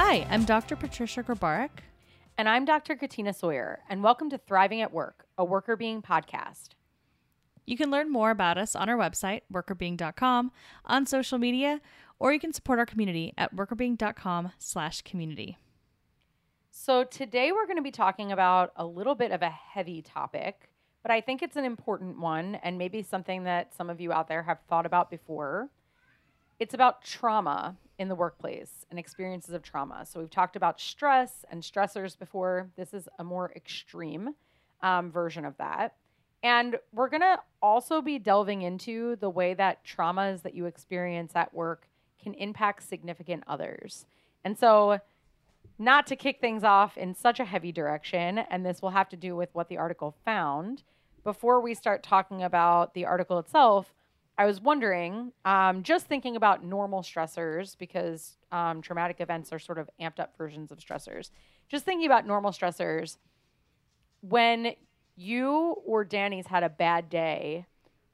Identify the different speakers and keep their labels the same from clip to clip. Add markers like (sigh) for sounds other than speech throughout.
Speaker 1: Hi, I'm Dr. Patricia Grabarek.
Speaker 2: And I'm Dr. Katina Sawyer, and welcome to Thriving at Work, a Workr Beeing podcast.
Speaker 1: You can learn more about us on our website, workrbeeing.com, on social media, or you can support our community at workrbeeing.com slash community.
Speaker 2: So today we're going to be talking about a little bit of a heavy topic, but I think it's an important one and maybe something that some of you out there have thought about before. It's about trauma in the workplace and experiences of trauma. So we've talked about stress and stressors before. This is a more extreme um, version of that. And we're going to also be delving into the way that traumas that you experience at work can impact significant others. And so, not to kick things off in such a heavy direction, and this will have to do with what the article found, before we start talking about the article itself, I was wondering, um, just thinking about normal stressors, because um, traumatic events are sort of amped up versions of stressors. Just thinking about normal stressors, when you or Danny's had a bad day,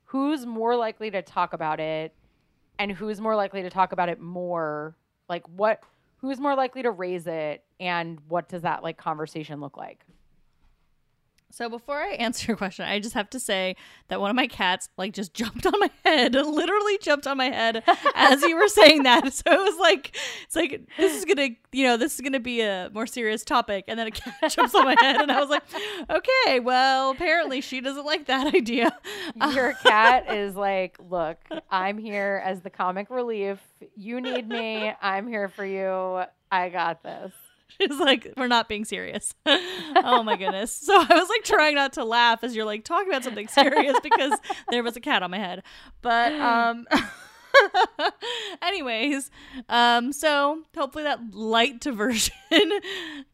Speaker 2: who's more likely to talk about it and who's more likely to talk about it more? Like what who's more likely to raise it and what does that like conversation look like?
Speaker 1: So before I answer your question, I just have to say that one of my cats like just jumped on my head, (laughs) literally jumped on my head as you were saying that. (laughs) So it was like it's like this is gonna you know this is gonna be a more serious topic, and then a cat (laughs) jumps on my head, and I was like, okay, well apparently she doesn't like that idea.
Speaker 2: Your cat is like, look, I'm here as the comic relief. You need me. I'm here for you. I got this. (laughs)
Speaker 1: She's like, we're not being serious. (laughs) oh my goodness. So I was like trying not to laugh as you're like talking about something serious because (laughs) there was a cat on my head. But um anyways, um so hopefully that light diversion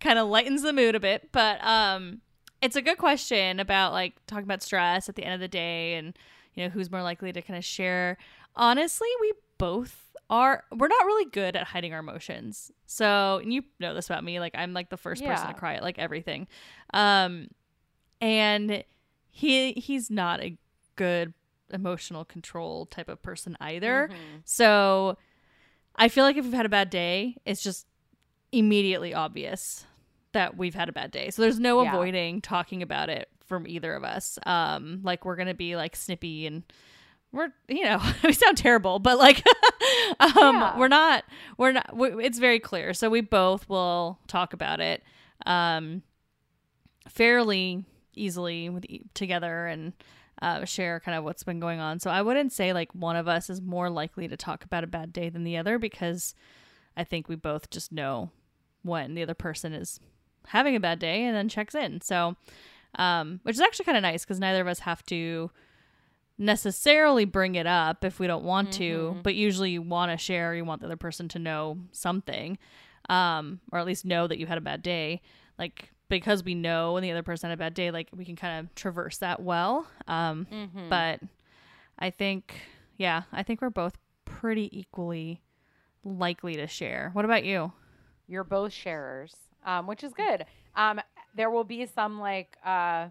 Speaker 1: kind of lightens the mood a bit, but um it's a good question about like talking about stress at the end of the day and you know who's more likely to kind of share. Honestly, we both are we're not really good at hiding our emotions. So, and you know this about me, like I'm like the first yeah. person to cry at like everything. Um and he he's not a good emotional control type of person either. Mm-hmm. So, I feel like if we've had a bad day, it's just immediately obvious that we've had a bad day. So there's no yeah. avoiding talking about it from either of us. Um like we're going to be like snippy and we're you know (laughs) we sound terrible but like (laughs) um yeah. we're not we're not we, it's very clear. So we both will talk about it um fairly easily with together and uh, share kind of what's been going on. So i wouldn't say like one of us is more likely to talk about a bad day than the other because i think we both just know when the other person is having a bad day and then checks in. So um which is actually kind of nice because neither of us have to necessarily bring it up if we don't want mm-hmm. to, but usually you want to share, you want the other person to know something, um, or at least know that you had a bad day. Like because we know when the other person had a bad day, like we can kind of traverse that well. Um, mm-hmm. But I think, yeah, I think we're both pretty equally likely to share. What about you?
Speaker 2: You're both sharers, um, which is good. Um, there will be some like uh,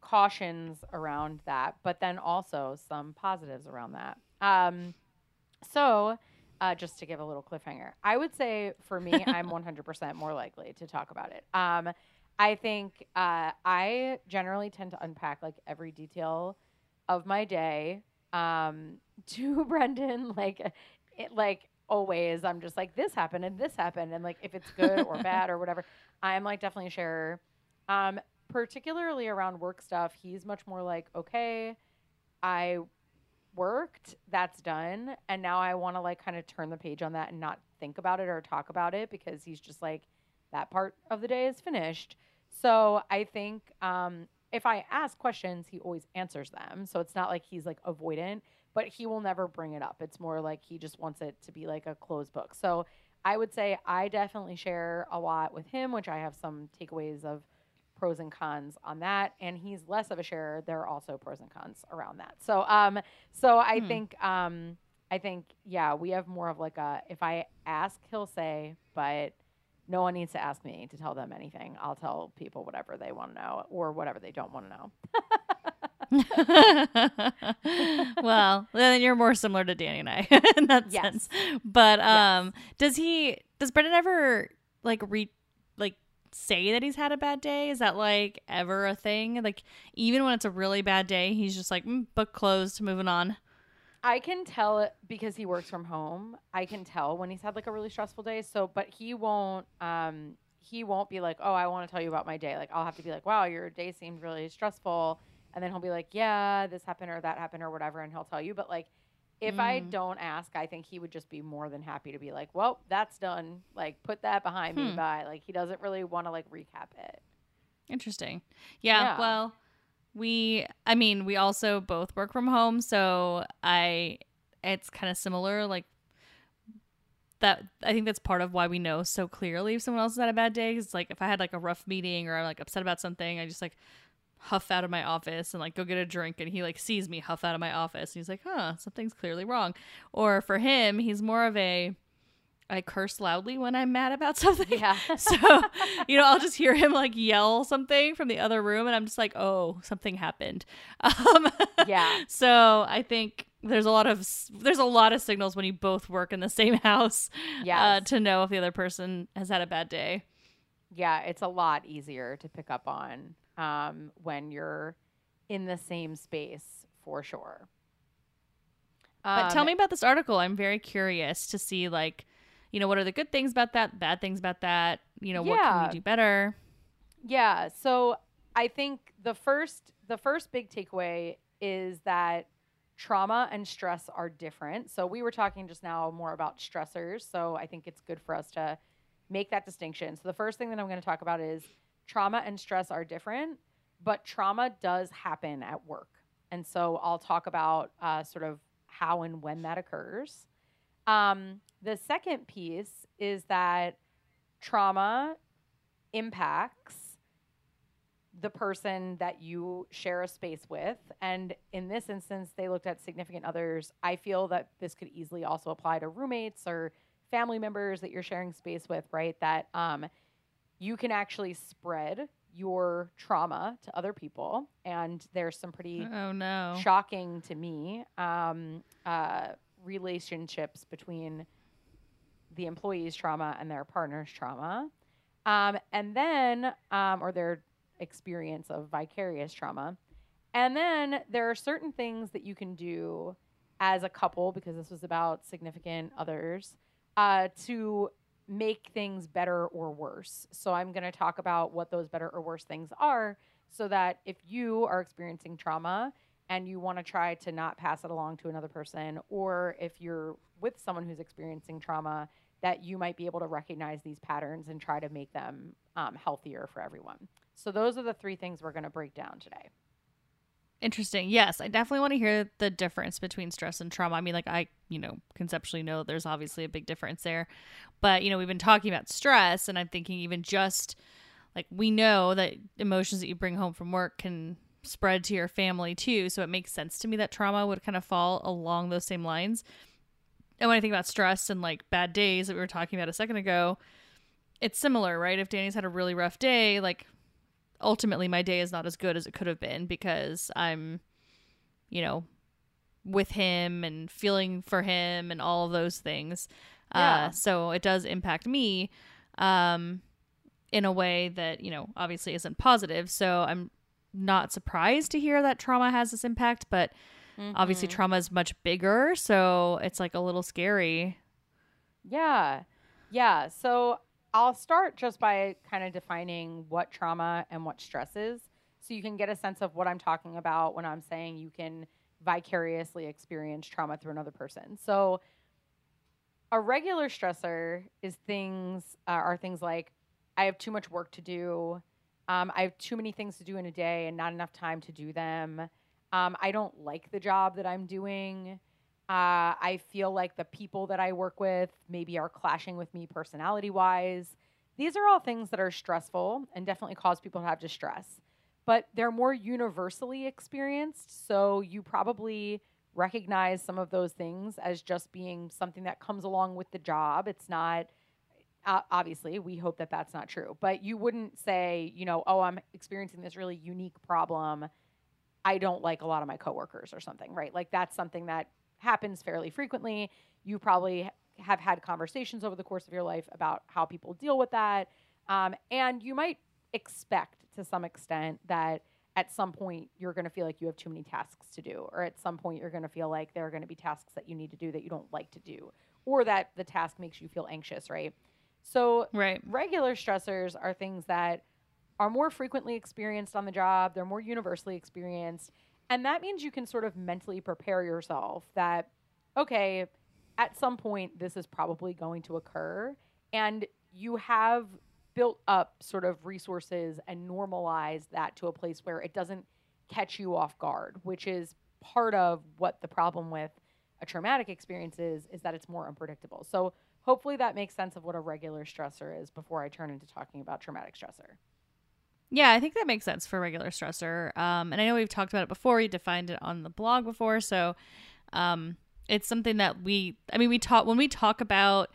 Speaker 2: cautions around that, but then also some positives around that. Um, so, uh, just to give a little cliffhanger, I would say for me, (laughs) I'm 100% more likely to talk about it. Um, I think uh, I generally tend to unpack like every detail of my day um, (laughs) to Brendan. Like, it, like always, I'm just like this happened and this happened, and like if it's good or (laughs) bad or whatever, I'm like definitely a sharer. Um, particularly around work stuff, he's much more like, okay, I worked, that's done, and now I want to like kind of turn the page on that and not think about it or talk about it because he's just like that part of the day is finished. So I think um, if I ask questions, he always answers them. So it's not like he's like avoidant, but he will never bring it up. It's more like he just wants it to be like a closed book. So I would say I definitely share a lot with him, which I have some takeaways of pros and cons on that and he's less of a sharer there are also pros and cons around that so um so i hmm. think um i think yeah we have more of like a if i ask he'll say but no one needs to ask me to tell them anything i'll tell people whatever they want to know or whatever they don't want to know (laughs)
Speaker 1: well, then you're more similar to Danny and I (laughs) in that yes. sense. But um, yes. does he does Brendan ever like re say that he's had a bad day? Is that like ever a thing? Like even when it's a really bad day, he's just like mm, book closed, moving on.
Speaker 2: I can tell it because he works from home. I can tell when he's had like a really stressful day. So, but he won't. Um, he won't be like, "Oh, I want to tell you about my day." Like, I'll have to be like, "Wow, your day seemed really stressful," and then he'll be like, "Yeah, this happened or that happened or whatever," and he'll tell you. But like, if I
Speaker 1: Mm.
Speaker 2: don't ask, I think he would just be more than happy to be like, "Well, that's done. Like, put that behind me."
Speaker 1: Hmm.
Speaker 2: Bye. Like, he doesn't really want to like recap it.
Speaker 1: Interesting. Yeah,
Speaker 2: Yeah.
Speaker 1: Well, we. I mean, we also both work from home, so I. It's kind of similar. Like that. I think that's part of why we know so clearly if someone else has had a bad day. Because like if I had like a rough meeting or I'm like upset about something, I just like huff out of my office and like go get a drink and he like sees me huff out of my office and he's like huh something's clearly wrong. Or for him he's more of a i curse loudly when i'm mad about (laughs) something.
Speaker 2: Yeah. (laughs)
Speaker 1: so you know i'll just hear him like yell something from the other room and i'm just like oh something happened. (laughs) Um
Speaker 2: yeah.
Speaker 1: so i think there's a lot of there's a lot of signals when you both work in the same house uh, to know if the other person has had a bad day.
Speaker 2: Yeah, it's a lot easier to pick up on um, when you're in the same space for sure.
Speaker 1: But tell
Speaker 2: Um,
Speaker 1: me about this article. I'm very curious to see like, you know, what are the good things about that, bad things about that? You know, what can we do better?
Speaker 2: Yeah, so I think the first the first big takeaway is that trauma and stress are different. So we were talking just now more about stressors, so I think it's good for us to make that distinction. So the first thing that I'm going to talk about is trauma and stress are different, but trauma does happen at work. And so I'll talk about uh, sort of how and when that occurs. Um, the second piece is that trauma impacts the person that you share a space with. And in this instance, they looked at significant others. I feel that this could easily also apply to roommates or family members that you're sharing space with, right? That um, you can actually spread your trauma to other people. And there's some pretty
Speaker 1: Oh no.
Speaker 2: shocking to me um, uh, relationships between the employee's trauma and their partner's trauma. Um, and then, um, or their experience of vicarious trauma. And then there are certain things that you can do as a couple, because this was about significant others, uh, to make things better or worse. So I'm going to talk about what those better or worse things are so that if you are experiencing trauma and you want to try to not pass it along to another person, or if you're with someone who's experiencing trauma, that you might be able to recognize these patterns and try to make them um, healthier for everyone. So, those are the three things we're going to break down today.
Speaker 1: Interesting. Yes, I definitely want to hear the difference between stress and trauma. I mean, like I, you know, conceptually know there's obviously a big difference there. But, you know, we've been talking about stress and I'm thinking even just like we know that emotions that you bring home from work can spread to your family too, so it makes sense to me that trauma would kind of fall along those same lines. And when I think about stress and like bad days that we were talking about a second ago, it's similar, right? If Danny's had a really rough day, like ultimately my day is not as good as it could have been because I'm, you know, with him and feeling for him and all of those things.
Speaker 2: Yeah.
Speaker 1: Uh, so it does impact me um, in a way that, you know, obviously isn't positive. So I'm not surprised to hear that trauma has this impact, but obviously
Speaker 2: Mhm.
Speaker 1: trauma is much bigger. So it's like a little scary.
Speaker 2: Yeah. Yeah. So I'll start just by kind of defining what trauma and what stress is so you can get a sense of what I'm talking about when I'm saying you can vicariously experience trauma through another person. So a regular stressor is things uh, are things like I have too much work to do. Um, I have too many things to do in a day and not enough time to do them. Um, I don't like the job that I'm doing. Uh, I feel like the people that I work with maybe are clashing with me personality wise. These are all things that are stressful and definitely cause people to have distress, but they're more universally experienced. So you probably recognize some of those things as just being something that comes along with the job. It's not, uh, obviously, we hope that that's not true, but you wouldn't say, you know, oh, I'm experiencing this really unique problem. I don't like a lot of my coworkers or something, right? Like that's something that happens fairly frequently. You probably have had conversations over the course of your life about how people deal with that. Um, and you might expect to some extent that at some point you're going to feel like you have too many tasks to do, or at some point you're going to feel like there are going to be tasks that you need to do that you don't like to do, or that the task makes you feel anxious, right? So,
Speaker 1: Right.
Speaker 2: regular stressors are things that are more frequently experienced on the job, they're more universally experienced. And that means you can sort of mentally prepare yourself that, okay, at some point this is probably going to occur. And you have built up sort of resources and normalized that to a place where it doesn't catch you off guard, which is part of what the problem with a traumatic experience is, is that it's more unpredictable. So hopefully that makes sense of what a regular stressor is before I turn into talking about traumatic stressor.
Speaker 1: Yeah, I think that makes sense for regular stressor. Um, and I know we've talked about it before. We defined it on the blog before, so um, it's something that we. I mean, we talk when we talk about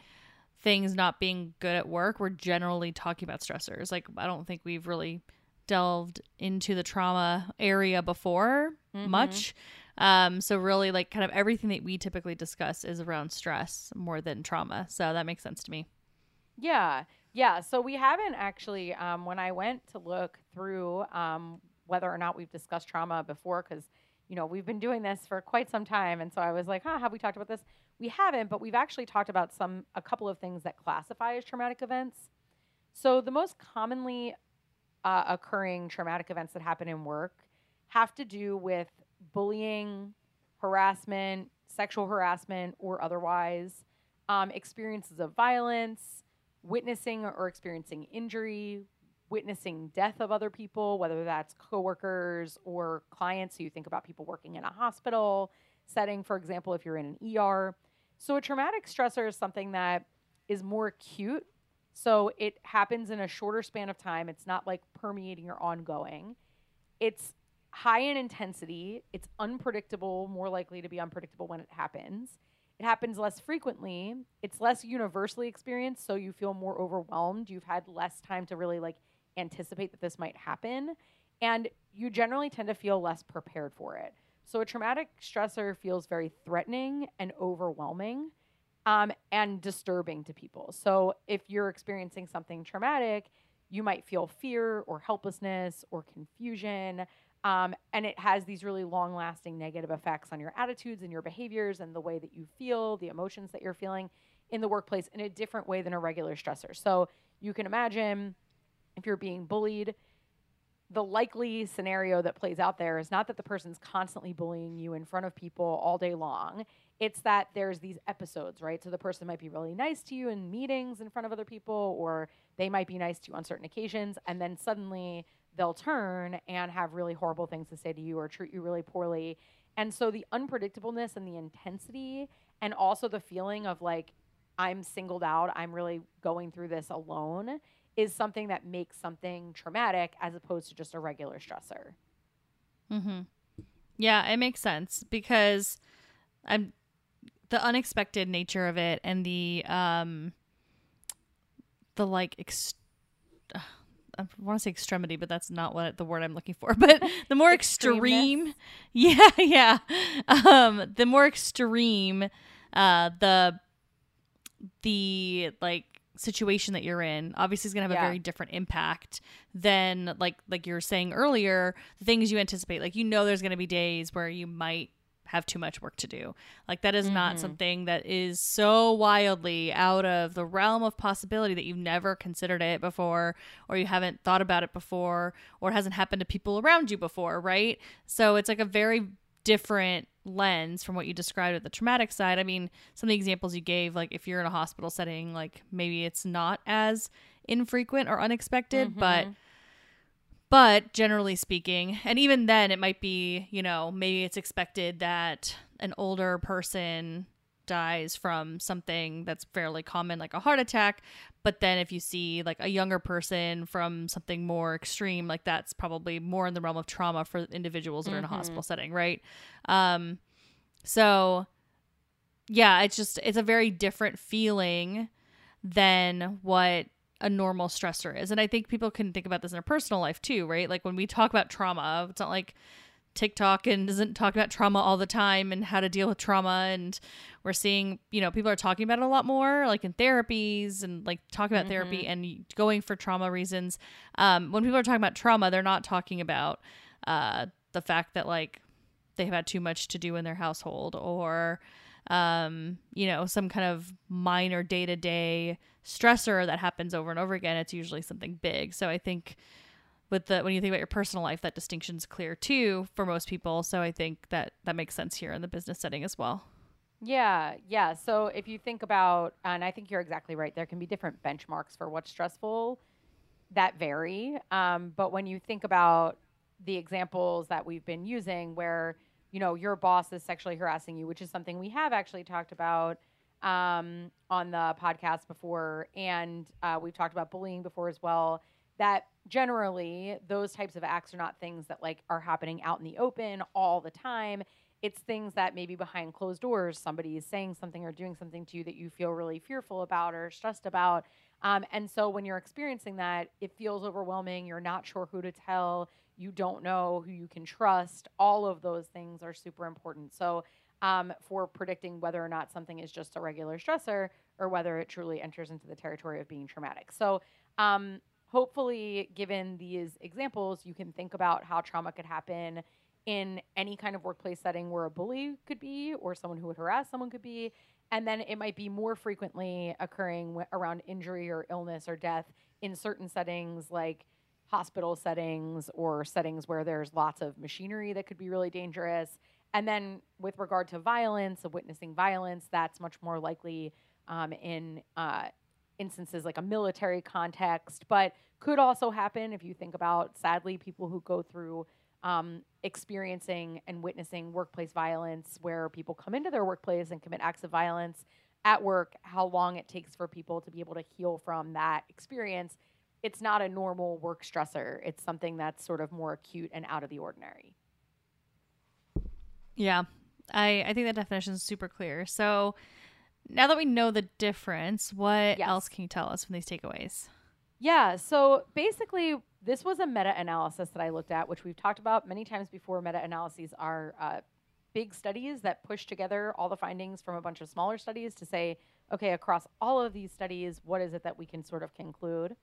Speaker 1: things not being good at work. We're generally talking about stressors. Like I don't think we've really delved into the trauma area before
Speaker 2: Mhm.
Speaker 1: much. Um, so really, like kind of everything that we typically discuss is around stress more than trauma. So that makes sense to me.
Speaker 2: Yeah, yeah. So we haven't actually. Um, when I went to look through um, whether or not we've discussed trauma before, because you know we've been doing this for quite some time, and so I was like, huh, have we talked about this? We haven't, but we've actually talked about some a couple of things that classify as traumatic events. So the most commonly uh, occurring traumatic events that happen in work have to do with bullying, harassment, sexual harassment, or otherwise, um, experiences of violence, witnessing or experiencing injury, witnessing death of other people, whether that's coworkers or clients. So you think about people working in a hospital setting, for example, if you're in an ER. So a traumatic stressor is something that is more acute. So it happens in a shorter span of time. It's not like permeating or ongoing. It's high in intensity. It's unpredictable, more likely to be unpredictable when it happens. It happens less frequently. It's less universally experienced, so you feel more overwhelmed. You've had less time to really like anticipate that this might happen, and you generally tend to feel less prepared for it. So a traumatic stressor feels very threatening and overwhelming. Um, and disturbing to people. So, if you're experiencing something traumatic, you might feel fear or helplessness or confusion. Um, and it has these really long lasting negative effects on your attitudes and your behaviors and the way that you feel, the emotions that you're feeling in the workplace in a different way than a regular stressor. So you can imagine if you're being bullied, the likely scenario that plays out there is not that the person's constantly bullying you in front of people all day long. It's that there's these episodes, right? So the person might be really nice to you in meetings in front of other people, or they might be nice to you on certain occasions, and then suddenly they'll turn and have really horrible things to say to you or treat you really poorly. And so the unpredictableness and the intensity, and also the feeling of like, I'm singled out, I'm really going through this alone, is something that makes something traumatic as opposed to just a regular stressor.
Speaker 1: Mm-hmm. Yeah, it makes sense because I'm the unexpected nature of it and the um the like ex- I want to say extremity, but that's not what the word I'm looking for. (laughs) But the more extreme, (laughs) yeah, yeah, um, the more extreme, uh, the the like situation that you're in obviously is going to have
Speaker 2: Yeah.
Speaker 1: a very different impact than like like you were saying earlier the things you anticipate like you know there's going to be days where you might have too much work to do like that is not
Speaker 2: Mhm.
Speaker 1: something that is so wildly out of the realm of possibility that you've never considered it before or you haven't thought about it before or it hasn't happened to people around you before right so it's like a very different lens from what you described at the traumatic side. I mean, some of the examples you gave, like if you're in a hospital setting, like maybe it's not as infrequent or unexpected, but
Speaker 2: Mhm.
Speaker 1: But generally speaking, and even then it might be, you know, maybe it's expected that an older person dies from something that's fairly common like a heart attack but then if you see like a younger person from something more extreme like that's probably more in the realm of trauma for individuals that are in a
Speaker 2: Mhm.
Speaker 1: hospital setting right um so yeah it's just it's a very different feeling than what a normal stressor is and i think people can think about this in their personal life too right like when we talk about trauma it's not like TikTok and doesn't talk about trauma all the time and how to deal with trauma. And we're seeing, you know, people are talking about it a lot more, like in therapies and like talking about mm-hmm. therapy and going for trauma reasons. Um, when people are talking about trauma, they're not talking about uh, the fact that like they've had too much to do in their household or, um, you know, some kind of minor day to day stressor that happens over and over again. It's usually something big. So I think with the when you think about your personal life that distinction's clear too for most people so i think that that makes sense here in the business setting as well
Speaker 2: yeah yeah so if you think about and i think you're exactly right there can be different benchmarks for what's stressful that vary um, but when you think about the examples that we've been using where you know your boss is sexually harassing you which is something we have actually talked about um, on the podcast before and uh, we've talked about bullying before as well that generally those types of acts are not things that like are happening out in the open all the time. It's things that maybe behind closed doors somebody is saying something or doing something to you that you feel really fearful about or stressed about. Um, and so when you're experiencing that it feels overwhelming. You're not sure who to tell. You don't know who you can trust. All of those things are super important. So um, for predicting whether or not something is just a regular stressor or whether it truly enters into the territory of being traumatic so um, hopefully, given these examples, you can think about how trauma could happen in any kind of workplace setting where a bully could be or someone who would harass someone could be. And then it might be more frequently occurring w- around injury or illness or death in certain settings like hospital settings or settings where there's lots of machinery that could be really dangerous. And then with regard to violence, of witnessing violence, that's much more likely um, in uh, instances like a military context, but could also happen if you think about, sadly, people who go through um, experiencing and witnessing workplace violence where people come into their workplace and commit acts of violence at work, how long it takes for people to be able to heal from that experience. It's not a normal work stressor, it's something that's sort of more acute and out of the ordinary.
Speaker 1: Yeah, I, I think that definition is super clear. So, now that we know the difference, what yes. else can you tell us from these takeaways?
Speaker 2: Yeah, so basically, this was a meta analysis that I looked at, which we've talked about many times before. Meta analyses are uh, big studies that push together all the findings from a bunch of smaller studies to say, okay, across all of these studies, what is it that we can sort of conclude?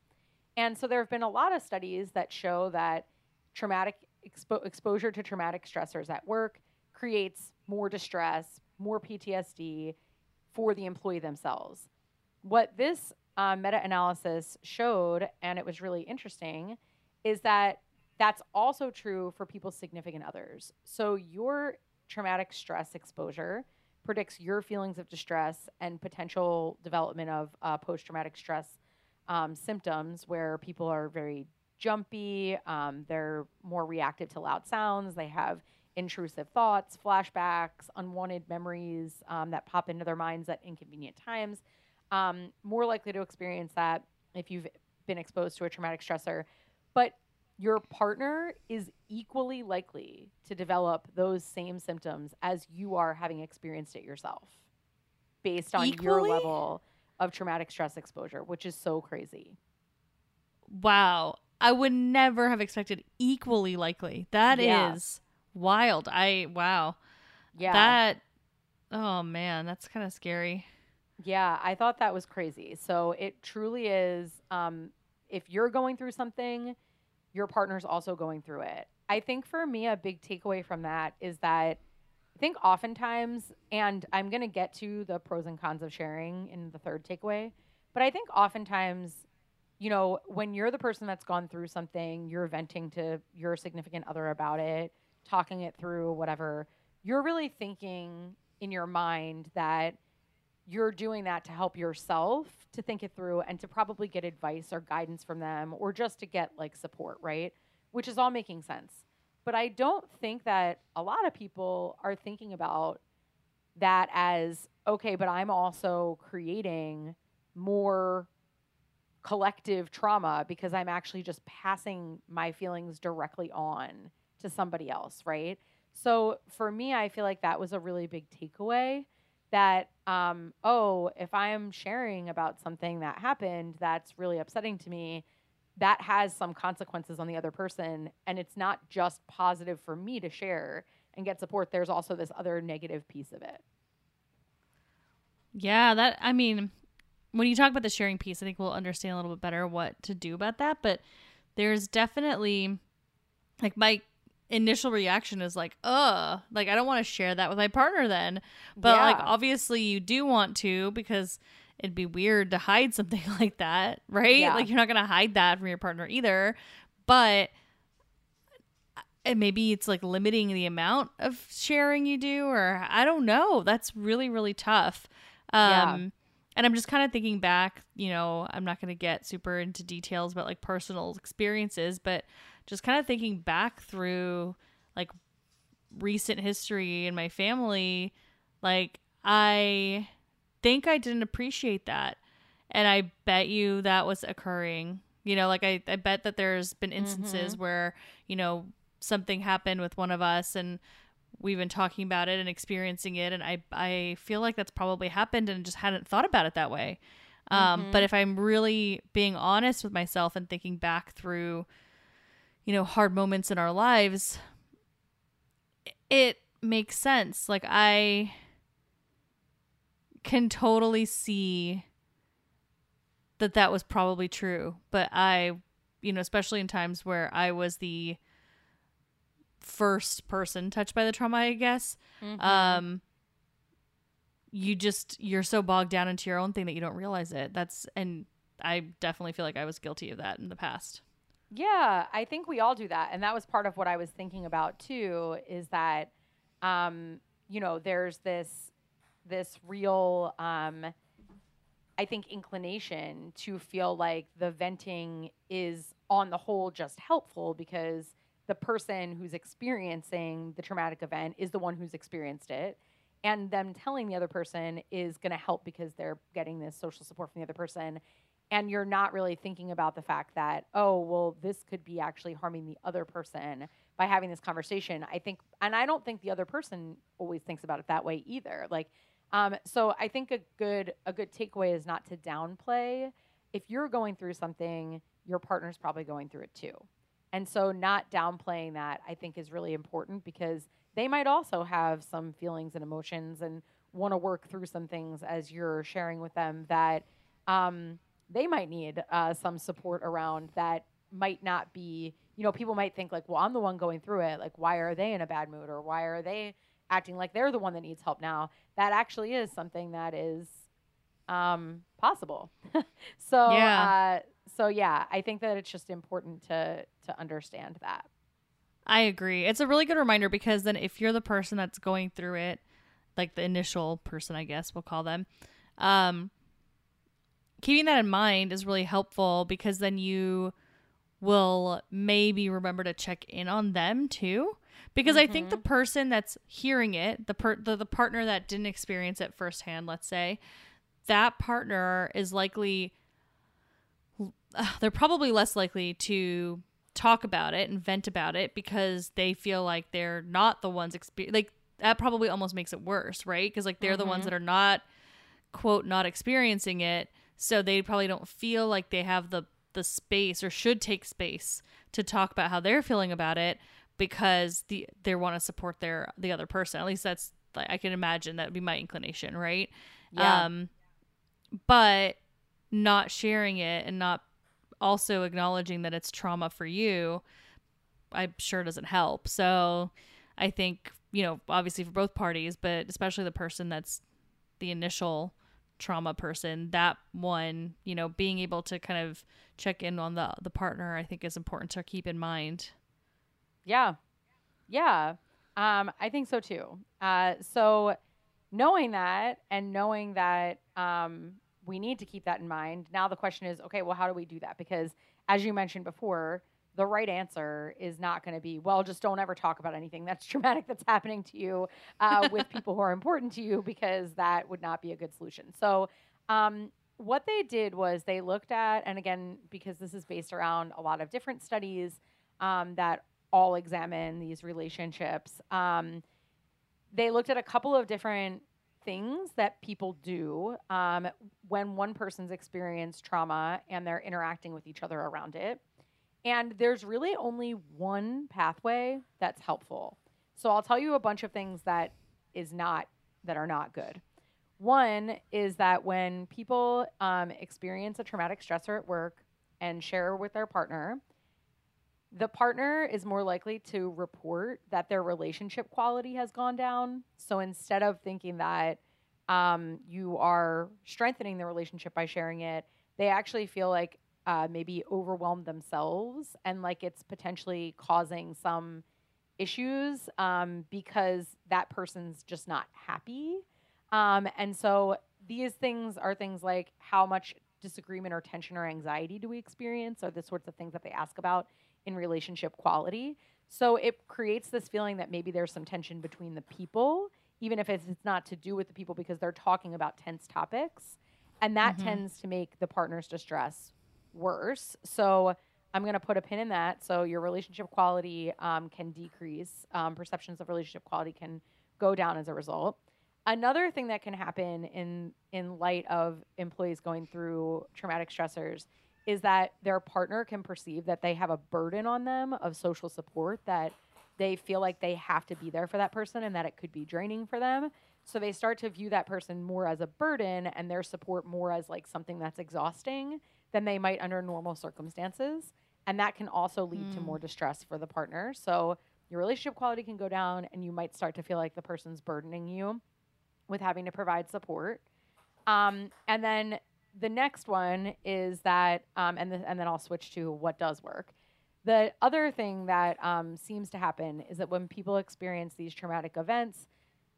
Speaker 2: And so there have been a lot of studies that show that traumatic expo- exposure to traumatic stressors at work creates more distress, more PTSD, for the employee themselves. What this uh, meta analysis showed, and it was really interesting, is that that's also true for people's significant others. So your traumatic stress exposure predicts your feelings of distress and potential development of uh, post traumatic stress um, symptoms where people are very jumpy, um, they're more reactive to loud sounds, they have intrusive thoughts, flashbacks, unwanted memories um, that pop into their minds at inconvenient times. Um, more likely to experience that if you've been exposed to a traumatic stressor. But your partner is equally likely to develop those same symptoms as you are having experienced it yourself based on equally? your level of traumatic stress exposure, which is so crazy.
Speaker 1: Wow. I would never have expected equally likely. That yeah. is wild. I wow. Yeah. That oh man, that's kind of scary.
Speaker 2: Yeah, I thought that was crazy. So it truly is um if you're going through something, your partner's also going through it. I think for me a big takeaway from that is that I think oftentimes and I'm going to get to the pros and cons of sharing in the third takeaway, but I think oftentimes you know, when you're the person that's gone through something, you're venting to your significant other about it talking it through, whatever, you're really thinking in your mind that you're doing that to help yourself to think it through and to probably get advice or guidance from them or just to get like support, right? Which is all making sense. But I don't think that a lot of people are thinking about that as okay, but I'm also creating more collective trauma because I'm actually just passing my feelings directly on to somebody else, right? So for me, I feel like that was a really big takeaway that, um, oh, if I'm sharing about something that happened that's really upsetting to me, that has some consequences on the other person and it's not just positive for me to share and get support there's also this other negative piece of it
Speaker 1: yeah that i mean when you talk about the sharing piece i think we'll understand a little bit better what to do about that but there's definitely like my initial reaction is like uh like i don't want to share that with my partner then but yeah. like obviously you do want to because it'd be weird to hide (laughs) something like that, right? Yeah. Like you're not going to hide that from your partner either. But and maybe it's like limiting the amount of sharing you do or I don't know. That's really really tough. Um yeah. and I'm just kind of thinking back, you know, I'm not going to get super into details about like personal experiences, but just kind of thinking back through like recent history in my family, like I think I didn't appreciate that. And I bet you that was occurring. You know, like I, I bet that there's been instances mm-hmm. where, you know, something happened with one of us and we've been talking about it and experiencing it and I I feel like that's probably happened and just hadn't thought about it that way. Um, mm-hmm. but if I'm really being honest with myself and thinking back through you know hard moments in our lives it makes sense. Like I can totally see that that was probably true. But I, you know, especially in times where I was the first person touched by the trauma, I guess. Mm-hmm. Um, you just you're so bogged down into your own thing that you don't realize it. That's and I definitely feel like I was guilty of that in the past.
Speaker 2: Yeah, I think we all do that, and that was part of what I was thinking about too. Is that, um, you know, there's this this real um, I think inclination to feel like the venting is on the whole just helpful because the person who's experiencing the traumatic event is the one who's experienced it and them telling the other person is going to help because they're getting this social support from the other person and you're not really thinking about the fact that oh well this could be actually harming the other person by having this conversation i think and i don't think the other person always thinks about it that way either like um, so I think a good a good takeaway is not to downplay. If you're going through something, your partner's probably going through it too. And so not downplaying that I think is really important because they might also have some feelings and emotions and want to work through some things as you're sharing with them that um, they might need uh, some support around that might not be you know people might think like well i'm the one going through it like why are they in a bad mood or why are they acting like they're the one that needs help now. That actually is something that is um, possible. (laughs) so yeah. Uh, so yeah, I think that it's just important to to understand that.
Speaker 1: I agree. It's a really good reminder because then if you're the person that's going through it, like the initial person, I guess we'll call them, um, keeping that in mind is really helpful because then you will maybe remember to check in on them too because mm-hmm. I think the mm-hmm. person that's hearing it, the, per- the the partner that didn't experience it firsthand, let's say, that partner is likely (sighs) they're probably less likely to talk about it and vent about it because they feel like they're not the ones exper- like that probably almost makes it worse, right? Because like they're mm-hmm. the ones mm-hmm. that are not quote not experiencing it, so they probably don't feel like they have the the space or should take space to talk about how they're feeling about it because the they want to support their the other person. At least that's like I can imagine that would be my inclination, right? Yeah. Um, but not sharing it and not also acknowledging that it's trauma for you, I'm sure doesn't help. So I think, you know, obviously for both parties, but especially the person that's the initial trauma person, that one, you know, being able to kind of check in on the the partner, I think is important to keep in mind.
Speaker 2: Yeah. Yeah. Um, I think so too. Uh, so knowing that and knowing that um, we need to keep that in mind, now the question is okay, well, how do we do that? Because as you mentioned before, the right answer is not going to be, well, just don't ever talk about anything that's (laughs) traumatic that's happening to you uh, with (laughs) people who are important to you, because that would not be a good solution. So, um, what they did was they looked at, and again, because this is based around a lot of different studies um, that all examine these relationships. Um, they looked at a couple of different things that people do um, when one person's experienced trauma and they're interacting with each other around it. And there's really only one pathway that's helpful. So I'll tell you a bunch of things that is not that are not good. One is that when people um, experience a traumatic stressor at work and share with their partner, the partner is more likely to report that their relationship quality has gone down. So instead of thinking that um, you are strengthening the relationship by sharing it, they actually feel like uh, maybe overwhelmed themselves and like it's potentially causing some issues um, because that person's just not happy. Um, and so these things are things like how much disagreement or tension or anxiety do we experience, or the sorts of things that they ask about in relationship quality. So it creates this feeling that maybe there's some tension between the people, even if it's, it's not to do with the people because they're talking about tense topics. And that mm-hmm. tends to make the partner's distress worse. So I'm going to put a pin in that. So your relationship quality um, can decrease. Um, perceptions of relationship quality can go down as a result. Another thing that can happen in in light of employees going through traumatic stressors is that their partner can perceive that they have a burden on them of social support that they feel like they have to be there for that person and that it could be draining for them. So they start to view that person more as a burden and their support more as like something that's exhausting than they might under normal circumstances. And that can also lead mm. to more mm. distress for the partner. So your relationship quality can go down and you might start to feel like the person's burdening you with having to provide support. Um, and then the next one is that, um, and, the, and then I'll switch to what does work. The other thing that um, seems to happen is that when people experience these traumatic events,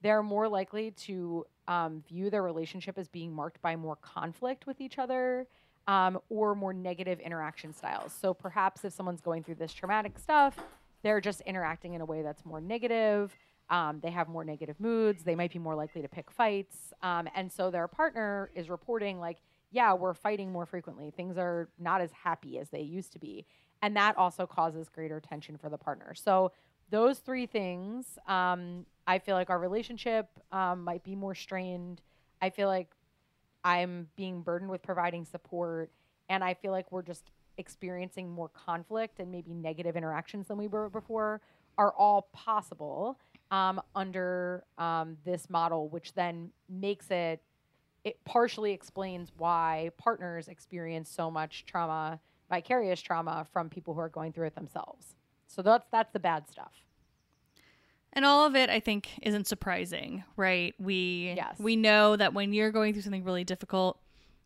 Speaker 2: they're more likely to um, view their relationship as being marked by more conflict with each other um, or more negative interaction styles. So perhaps if someone's going through this traumatic stuff, they're just interacting in a way that's more negative. Um, they have more negative moods. They might be more likely to pick fights. Um, and so their partner is reporting, like, yeah, we're fighting more frequently. Things are not as happy as they used to be. And that also causes greater tension for the partner. So, those three things, um, I feel like our relationship um, might be more strained. I feel like I'm being burdened with providing support. And I feel like we're just experiencing more conflict and maybe negative interactions than we were before are all possible um, under um, this model, which then makes it it partially explains why partners experience so much trauma, vicarious trauma from people who are going through it themselves. So that's that's the bad stuff.
Speaker 1: And all of it I think isn't surprising, right? We yes. we know that when you're going through something really difficult,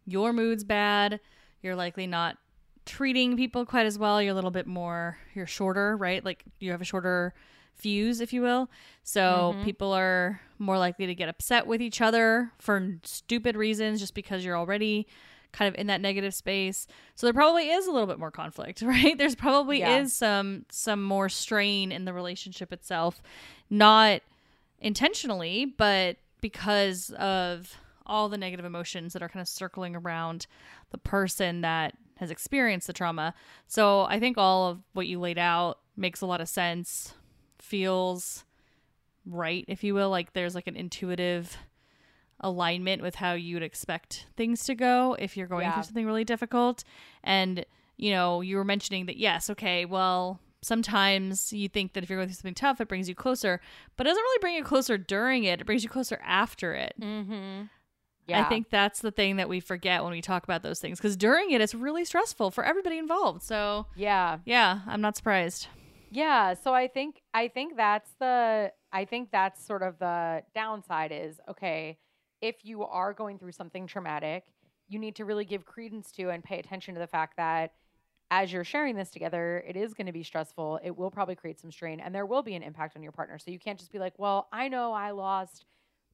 Speaker 1: your mood's bad, you're likely not treating people quite as well, you're a little bit more you're shorter, right? Like you have a shorter fuse, if you will. So mm-hmm. people are more likely to get upset with each other for stupid reasons just because you're already kind of in that negative space. So there probably is a little bit more conflict, (laughs) right? There's probably yeah. is some some more strain in the relationship itself, not intentionally, but because of all the negative emotions that are kind of circling around the person that has experienced the trauma. So I think all of what you laid out makes a lot of sense feels right, if you will. Like there's like an intuitive alignment with how you would expect things to go if you're going yeah. through something really difficult. And, you know, you were mentioning that, yes, okay, well, sometimes you think that if you're going through something tough, it brings you closer, but it doesn't really bring you closer during it. It brings you closer after it.
Speaker 2: Mm-hmm.
Speaker 1: Yeah. I think that's the thing that we forget when we talk about those things because during it, it's really stressful for everybody involved. So,
Speaker 2: yeah.
Speaker 1: Yeah, I'm not surprised.
Speaker 2: Yeah, so I think I think that's the I think that's sort of the downside is okay, if you are going through something traumatic, you need to really give credence to and pay attention to the fact that as you're sharing this together, it is going to be stressful. It will probably create some strain and there will be an impact on your partner. So you can't just be like, "Well, I know I lost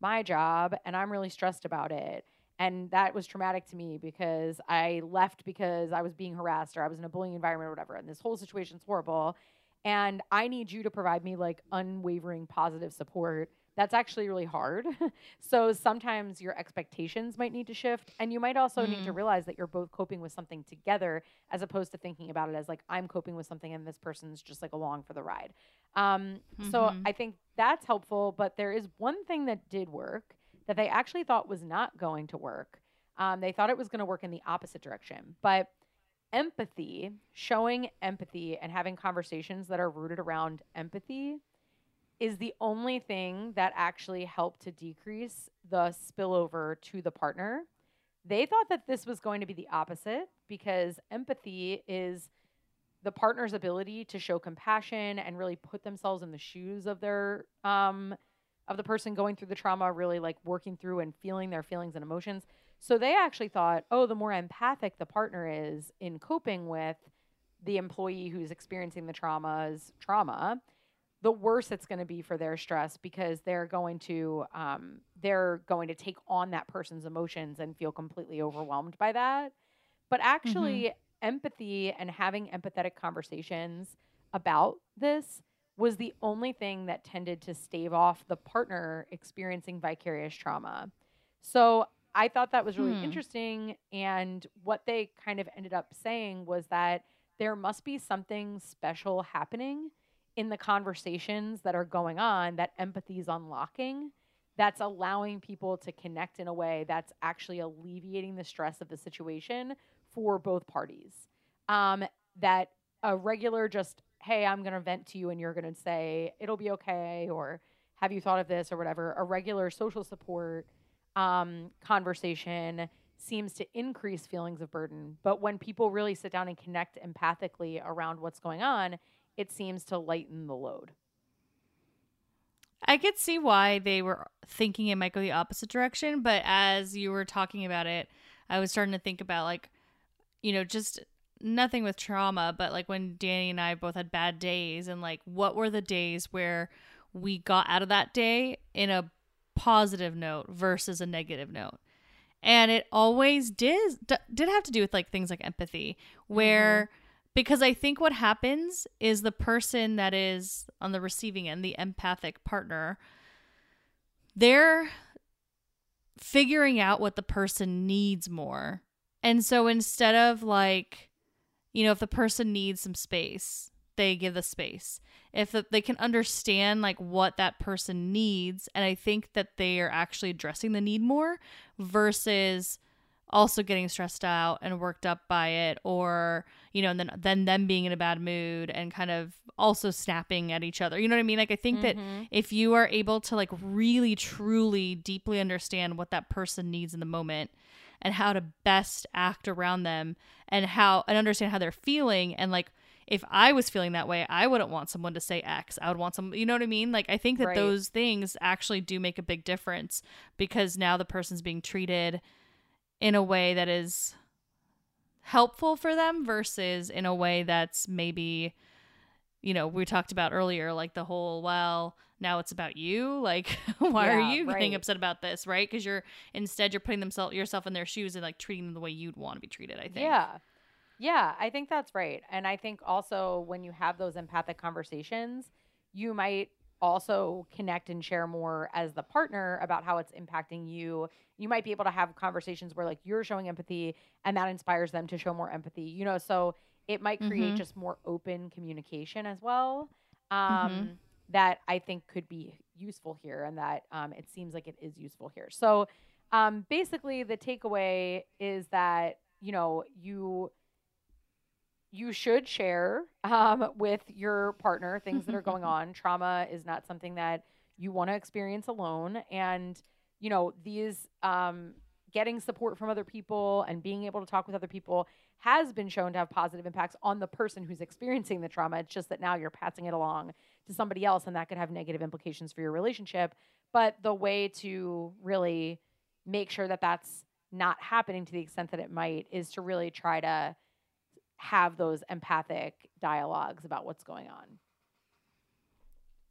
Speaker 2: my job and I'm really stressed about it." And that was traumatic to me because I left because I was being harassed or I was in a bullying environment or whatever. And this whole situation's horrible and I need you to provide me like unwavering positive support. That's actually really hard. (laughs) so sometimes your expectations might need to shift. And you might also mm. need to mm. realize that you're both coping with something together as opposed to thinking about it as like, I'm coping with something and this person's just like along for the ride. Um, mm-hmm. So I think that's helpful. But there is one thing that did work that they actually thought was not going to work. Um, they thought it was going to work in the opposite direction. But empathy, showing empathy and having conversations that are rooted around empathy is the only thing that actually helped to decrease the spillover to the partner. They thought that this was going to be the opposite because empathy is the partner's ability to show compassion and really put themselves in the shoes of their um of the person going through the trauma, really like working through and feeling their feelings and emotions. So they actually thought, oh, the more empathic the partner is in coping with the employee who's experiencing the trauma's trauma, the worse it's going to be for their stress because they're going to um, they're going to take on that person's emotions and feel completely overwhelmed by that. But actually, mm-hmm. empathy and having empathetic conversations about this was the only thing that tended to stave off the partner experiencing vicarious trauma. So I thought that was really hmm. interesting. And what they kind of ended up saying was that there must be something special happening in the conversations that are going on that empathy is unlocking that's allowing people to connect in a way that's actually alleviating the stress of the situation for both parties. Um, that a regular just, hey, I'm going to vent to you and you're going to say, it'll be okay, or have you thought of this, or whatever. A regular social support um, conversation seems to increase feelings of burden. But when people really sit down and connect empathically around what's going on, it seems to lighten the load.
Speaker 1: I could see why they were thinking it might go the opposite direction, but as you were talking about it, I was starting to think about like, you know, just nothing with trauma, but like when Danny and I both had bad days and like what were the days where we got out of that day in a positive note versus a negative note. And it always did did have to do with like things like empathy where mm-hmm because I think what happens is the person that is on the receiving end, the empathic partner, they're figuring out what the person needs more. And so instead of like, you know, if the person needs some space, they give the space. If the, they can understand like what that person needs, and I think that they are actually addressing the need more versus also getting stressed out and worked up by it or you know and then then them being in a bad mood and kind of also snapping at each other you know what i mean like i think mm-hmm. that if you are able to like really truly deeply understand what that person needs in the moment and how to best act around them and how and understand how they're feeling and like if I was feeling that way, I wouldn't want someone to say X. I would want some, you know what I mean? Like, I think that right. those things actually do make a big difference because now the person's being treated in a way that is helpful for them versus in a way that's maybe you know we talked about earlier like the whole well now it's about you. Like (laughs) why yeah, are you right. getting upset about this right? Because you're instead you're putting themselves yourself in their shoes and like treating them the way you'd want to be treated i think.
Speaker 2: Yeah. Yeah i think that's right. And i think also when you have those empathic conversations you might also connect and share more as the partner about how it's impacting you. You might be able to have conversations where like you're showing empathy and that inspires them to show more empathy. You know, so it might create mm-hmm. just more open communication as well. Um, mm-hmm. That I think could be useful here, and that um, it seems like it is useful here. So, um, basically, the takeaway is that you know you you should share um, with your partner things that are (laughs) going on. Trauma is not something that you want to experience alone. And, you know, these um, getting support from other people and being able to talk with other people has been shown to have positive impacts on the person who's experiencing the trauma. It's just that now you're passing it along to somebody else, and that could have negative implications for your relationship. But the way to really make sure that that's not happening to the extent that it might is to really try to have those empathic dialogues about what's going on.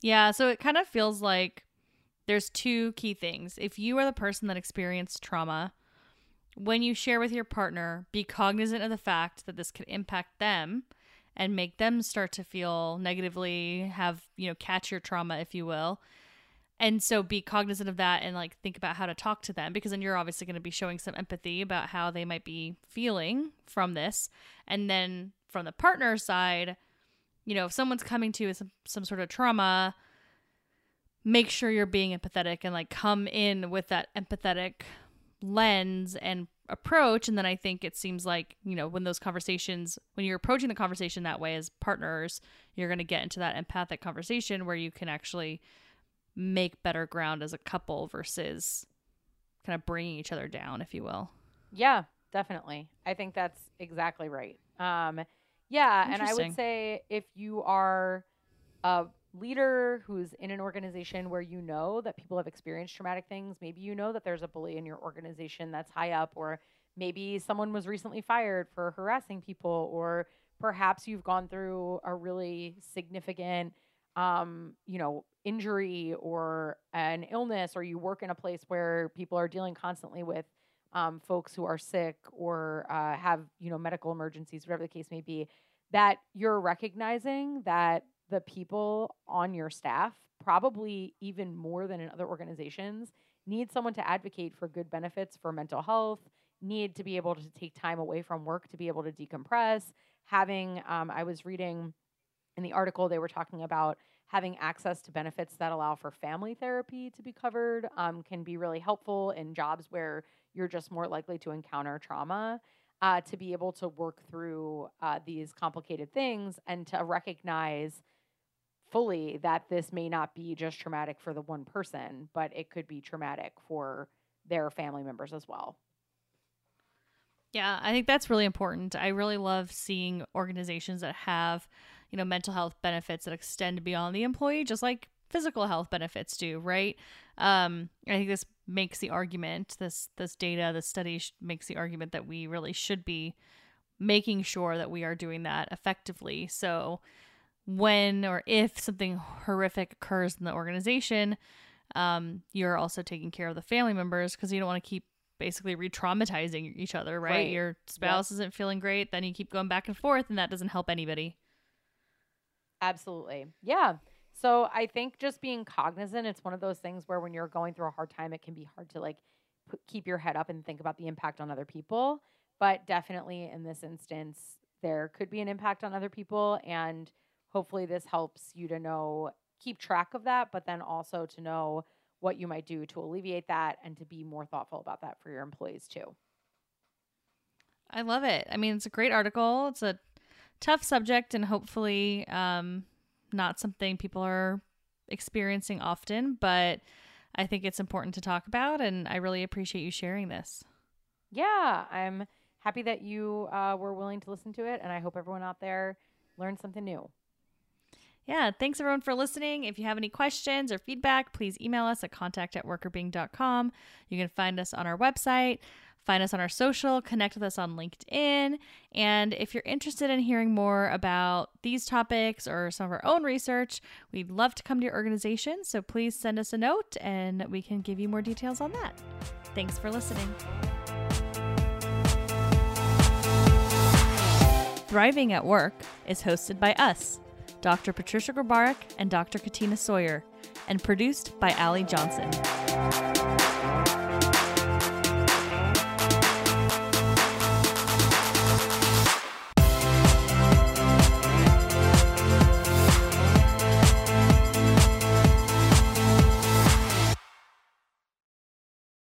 Speaker 1: Yeah, so it kind of feels like there's two key things. If you are the person that experienced trauma, when you share with your partner, be cognizant of the fact that this could impact them and make them start to feel negatively, have, you know, catch your trauma, if you will and so be cognizant of that and like think about how to talk to them because then you're obviously going to be showing some empathy about how they might be feeling from this. And then from the partner side you know if someone's coming to some, some sort of trauma make sure you're being empathetic and like come in with that empathetic lens and approach. And then i think it seems like you know when those conversations when you're approaching the conversation that way as partners you're going to get into that empathic conversation where you can actually make better ground as a couple versus kind of bringing each other down if you will.
Speaker 2: Yeah definitely. I think that's exactly right. Um yeah and i would say if you are a leader who's in an organization where you know that people have experienced traumatic things, maybe you know that there's a bully in your organization that's high up, or maybe someone was recently fired for harassing people, or perhaps you've gone through a really significant um, you know, injury or an illness, or you work in a place where people are dealing constantly with um, folks who are sick or uh, have, you know, medical emergencies, whatever the case may be, that you're recognizing that the people on your staff, probably even more than in other organizations, need someone to advocate for good benefits for mental health, need to be able to take time away from work to be able to decompress. Having, um, I was reading in the article, they were talking about having access to benefits that allow for family therapy to be covered um, can be really helpful in jobs where you're just more likely to encounter trauma. Uh, to be able to work through uh, these complicated things and to recognize fully that this may not be just traumatic for the one person, but it could be traumatic for their family members as well.
Speaker 1: Yeah, I think that's really important. I really love seeing organizations that have, you know, mental health benefits that extend beyond the employee, just like physical health benefits do, right? Um, I think this makes the argument, this this data, this study sh- makes the argument that we really should be making sure that we are doing that effectively. So, when or if something horrific occurs in the organization, um, you're also taking care of the family members because you don't want to keep basically re-traumatizing each other, right? right. Your spouse yep. isn't feeling great, then you keep going back and forth, and that doesn't help anybody.
Speaker 2: Absolutely, yeah. So I think just being cognizant, it's one of those things where when you're going through a hard time, it can be hard to like put, keep your head up and think about the impact on other people. But definitely in this instance, there could be an impact on other people, and hopefully this helps you to know keep track of that but then also to know what you might do to alleviate that and to be more thoughtful about that for your employees too
Speaker 1: i love it i mean it's a great article it's a tough subject and hopefully um, not something people are experiencing often but i think it's important to talk about and i really appreciate you sharing this
Speaker 2: yeah i'm happy that you uh, were willing to listen to it and i hope everyone out there learned something new
Speaker 1: yeah, thanks everyone for listening. If you have any questions or feedback, please email us at contact at workrbeeing.com. You can find us on our website, find us on our social, connect with us on LinkedIn. And if you're interested in hearing more about these topics or some of our own research, we'd love to come to your organization. So please send us a note and we can give you more details on that. Thanks for listening. Thriving at Work is hosted by us. Dr. Patricia Grabarek and Dr. Katina Sawyer, and produced by Allie Johnson.